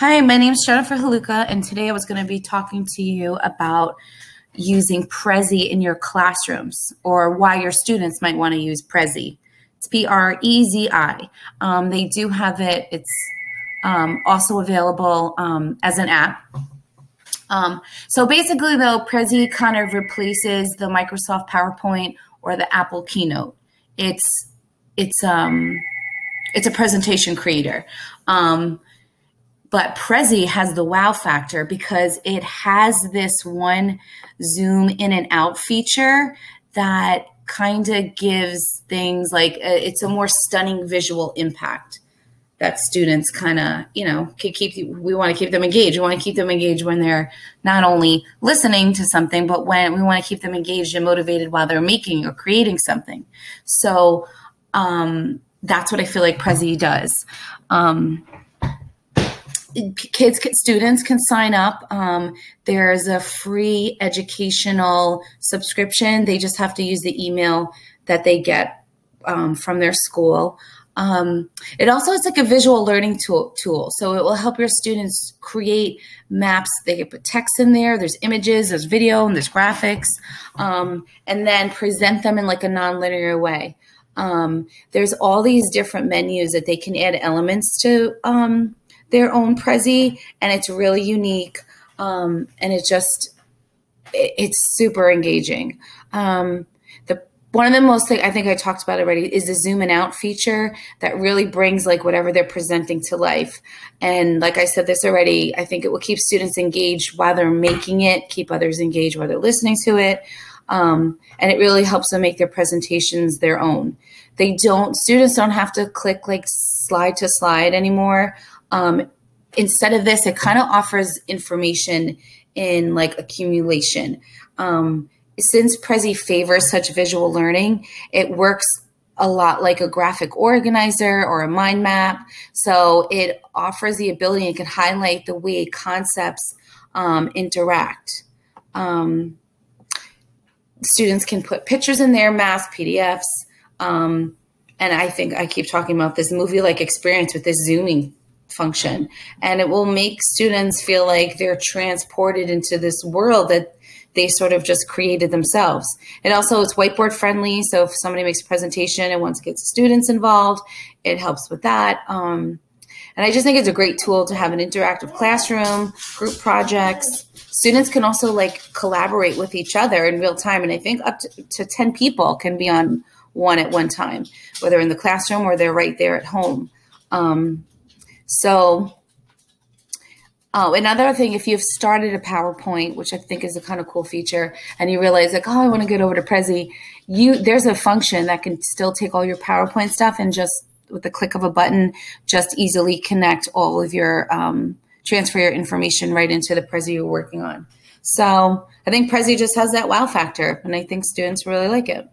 Hi, my name is Jennifer Haluka, and today I was going to be talking to you about using Prezi in your classrooms or why your students might want to use Prezi. It's P R E Z I. Um, they do have it, it's um, also available um, as an app. Um, so basically, though, Prezi kind of replaces the Microsoft PowerPoint or the Apple Keynote. It's it's um it's a presentation creator. Um, but Prezi has the wow factor because it has this one zoom in and out feature that kind of gives things like a, uh, it's a more stunning visual impact that students kind of you know keep we want to keep them engaged. We want to keep them engaged when they're not only listening to something but when we want to keep them engaged and motivated while they're making or creating something. So um, that's what i feel like prezi does. Um, kids students can sign up. Um, there's a free educational subscription. They just have to use the email that they get um, from their school. Um, it also is like a visual learning tool, tool. So it will help your students create maps. They can put text in there. There's images there's video and there's graphics. Um, and then present them in like a nonlinear way. Um, there's all these different menus that they can add elements to um, their own Prezi, and it's really unique. Um, and it just it, it's super engaging. Um, the one of the most thing I think I talked about already is the zoom and out feature that really brings like whatever they're presenting to life. And like I said this already, I think it will keep students engaged while they're making it, keep others engaged while they're listening to it. Um, and it really helps them make their presentations their own. They don't students don't have to click like slide to slide anymore. Um, instead of this, it kind of offers information in like accumulation. Um, since Prezi favors such visual learning, it works a lot like a graphic organizer or a mind map. So it offers the ability and can highlight the way concepts um, interact. Um, students can put pictures in there, math, PDFs. Um, and I think I keep talking about this movie like experience with this zooming function and it will make students feel like they're transported into this world that they sort of just created themselves. It also is whiteboard friendly, so if somebody makes a presentation and wants to get students involved, it helps with that. Um, and I just think it's a great tool to have an interactive classroom, group projects. Students can also like collaborate with each other in real time, and I think up to, to ten people can be on one at one time, whether in the classroom or they're right there at home. Um, so, oh, another thing, if you've started a PowerPoint, which I think is a kind of cool feature, and you realize like, oh, I want to get over to Prezi, you there's a function that can still take all your PowerPoint stuff and just with the click of a button, just easily connect all of your um, transfer your information right into the Prezi you're working on. So I think Prezi just has that wow factor, and I think students really like it.